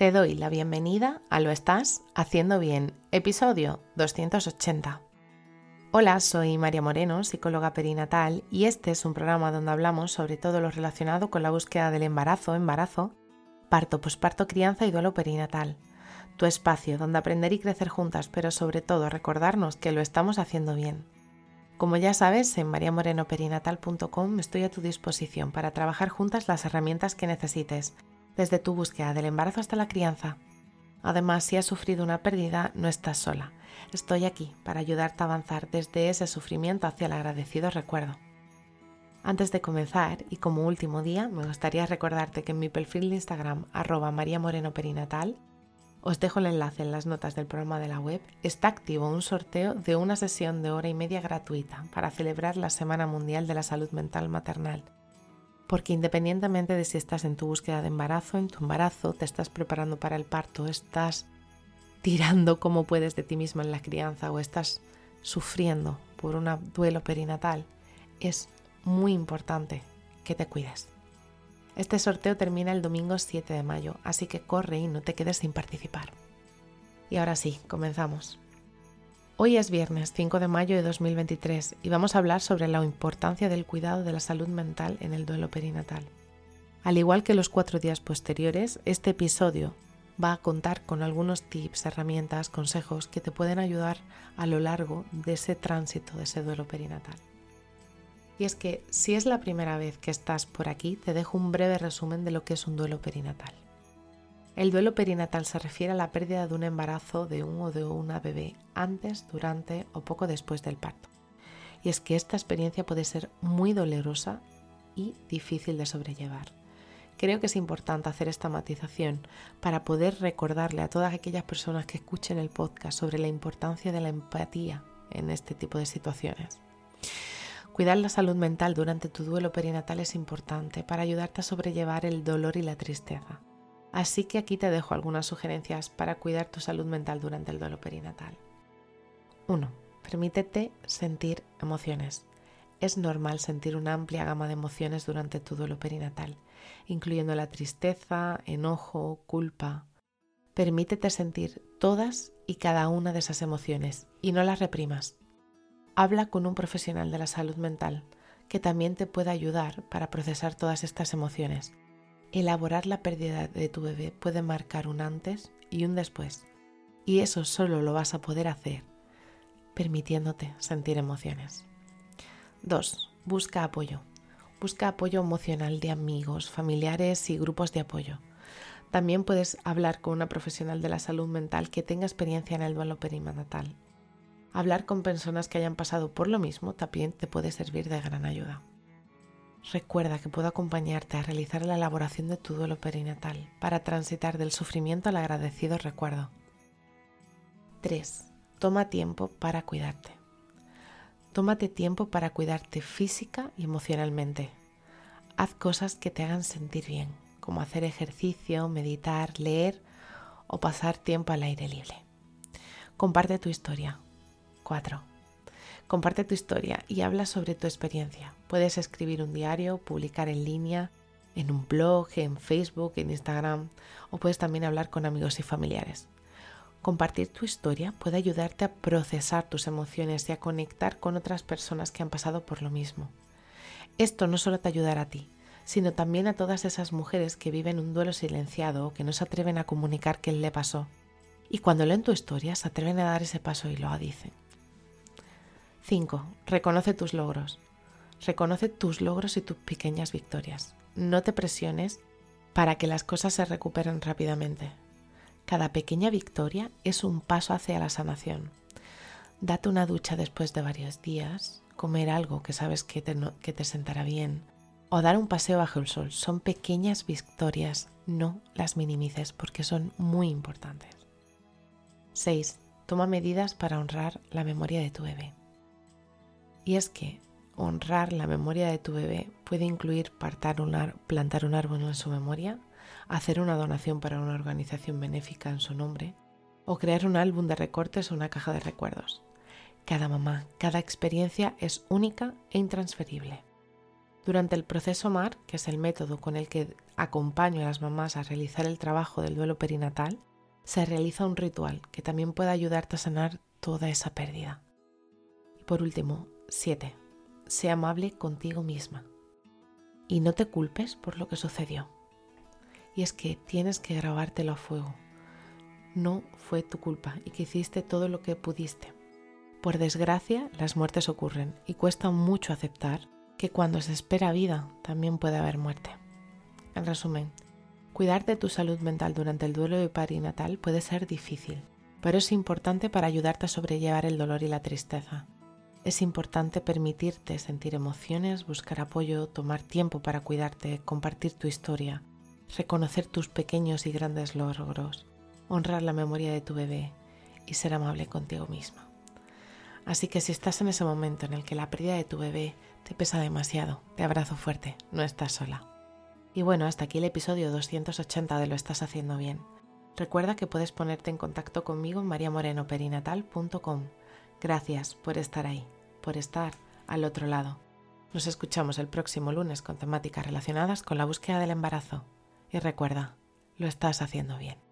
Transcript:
Te doy la bienvenida a Lo Estás Haciendo Bien, episodio 280. Hola, soy María Moreno, psicóloga perinatal, y este es un programa donde hablamos sobre todo lo relacionado con la búsqueda del embarazo, embarazo, parto, posparto, crianza y duelo perinatal. Tu espacio donde aprender y crecer juntas, pero sobre todo recordarnos que lo estamos haciendo bien. Como ya sabes, en mariamorenoperinatal.com estoy a tu disposición para trabajar juntas las herramientas que necesites desde tu búsqueda del embarazo hasta la crianza. Además, si has sufrido una pérdida, no estás sola. Estoy aquí para ayudarte a avanzar desde ese sufrimiento hacia el agradecido recuerdo. Antes de comenzar, y como último día, me gustaría recordarte que en mi perfil de Instagram, arroba perinatal, os dejo el enlace en las notas del programa de la web, está activo un sorteo de una sesión de hora y media gratuita para celebrar la Semana Mundial de la Salud Mental Maternal porque independientemente de si estás en tu búsqueda de embarazo, en tu embarazo, te estás preparando para el parto, estás tirando como puedes de ti misma en la crianza o estás sufriendo por un duelo perinatal, es muy importante que te cuides. Este sorteo termina el domingo 7 de mayo, así que corre y no te quedes sin participar. Y ahora sí, comenzamos. Hoy es viernes 5 de mayo de 2023 y vamos a hablar sobre la importancia del cuidado de la salud mental en el duelo perinatal. Al igual que los cuatro días posteriores, este episodio va a contar con algunos tips, herramientas, consejos que te pueden ayudar a lo largo de ese tránsito de ese duelo perinatal. Y es que si es la primera vez que estás por aquí, te dejo un breve resumen de lo que es un duelo perinatal. El duelo perinatal se refiere a la pérdida de un embarazo de un o de una bebé antes, durante o poco después del parto. Y es que esta experiencia puede ser muy dolorosa y difícil de sobrellevar. Creo que es importante hacer esta matización para poder recordarle a todas aquellas personas que escuchen el podcast sobre la importancia de la empatía en este tipo de situaciones. Cuidar la salud mental durante tu duelo perinatal es importante para ayudarte a sobrellevar el dolor y la tristeza. Así que aquí te dejo algunas sugerencias para cuidar tu salud mental durante el duelo perinatal. 1. Permítete sentir emociones. Es normal sentir una amplia gama de emociones durante tu duelo perinatal, incluyendo la tristeza, enojo, culpa. Permítete sentir todas y cada una de esas emociones y no las reprimas. Habla con un profesional de la salud mental que también te pueda ayudar para procesar todas estas emociones Elaborar la pérdida de tu bebé puede marcar un antes y un después, y eso solo lo vas a poder hacer permitiéndote sentir emociones. 2. Busca apoyo. Busca apoyo emocional de amigos, familiares y grupos de apoyo. También puedes hablar con una profesional de la salud mental que tenga experiencia en el duelo perinatal. Hablar con personas que hayan pasado por lo mismo también te puede servir de gran ayuda. Recuerda que puedo acompañarte a realizar la elaboración de tu duelo perinatal para transitar del sufrimiento al agradecido recuerdo. 3. Toma tiempo para cuidarte. Tómate tiempo para cuidarte física y emocionalmente. Haz cosas que te hagan sentir bien, como hacer ejercicio, meditar, leer o pasar tiempo al aire libre. Comparte tu historia. 4. Comparte tu historia y habla sobre tu experiencia. Puedes escribir un diario, publicar en línea, en un blog, en Facebook, en Instagram o puedes también hablar con amigos y familiares. Compartir tu historia puede ayudarte a procesar tus emociones y a conectar con otras personas que han pasado por lo mismo. Esto no solo te ayudará a ti, sino también a todas esas mujeres que viven un duelo silenciado o que no se atreven a comunicar qué le pasó. Y cuando leen tu historia se atreven a dar ese paso y lo dicen. 5. Reconoce tus logros. Reconoce tus logros y tus pequeñas victorias. No te presiones para que las cosas se recuperen rápidamente. Cada pequeña victoria es un paso hacia la sanación. Date una ducha después de varios días, comer algo que sabes que te, que te sentará bien o dar un paseo bajo el sol. Son pequeñas victorias, no las minimices porque son muy importantes. 6. Toma medidas para honrar la memoria de tu bebé. Y es que honrar la memoria de tu bebé puede incluir plantar un árbol en su memoria, hacer una donación para una organización benéfica en su nombre o crear un álbum de recortes o una caja de recuerdos. Cada mamá, cada experiencia es única e intransferible. Durante el proceso MAR, que es el método con el que acompaño a las mamás a realizar el trabajo del duelo perinatal, se realiza un ritual que también puede ayudarte a sanar toda esa pérdida. Y por último, 7. Sé amable contigo misma. Y no te culpes por lo que sucedió. Y es que tienes que grabártelo a fuego. No fue tu culpa y que hiciste todo lo que pudiste. Por desgracia, las muertes ocurren y cuesta mucho aceptar que cuando se espera vida también puede haber muerte. En resumen, cuidar de tu salud mental durante el duelo de perinatal puede ser difícil, pero es importante para ayudarte a sobrellevar el dolor y la tristeza. Es importante permitirte sentir emociones, buscar apoyo, tomar tiempo para cuidarte, compartir tu historia, reconocer tus pequeños y grandes logros, honrar la memoria de tu bebé y ser amable contigo misma. Así que si estás en ese momento en el que la pérdida de tu bebé te pesa demasiado, te abrazo fuerte, no estás sola. Y bueno, hasta aquí el episodio 280 de Lo estás haciendo bien. Recuerda que puedes ponerte en contacto conmigo en mariamorenoperinatal.com. Gracias por estar ahí, por estar al otro lado. Nos escuchamos el próximo lunes con temáticas relacionadas con la búsqueda del embarazo. Y recuerda, lo estás haciendo bien.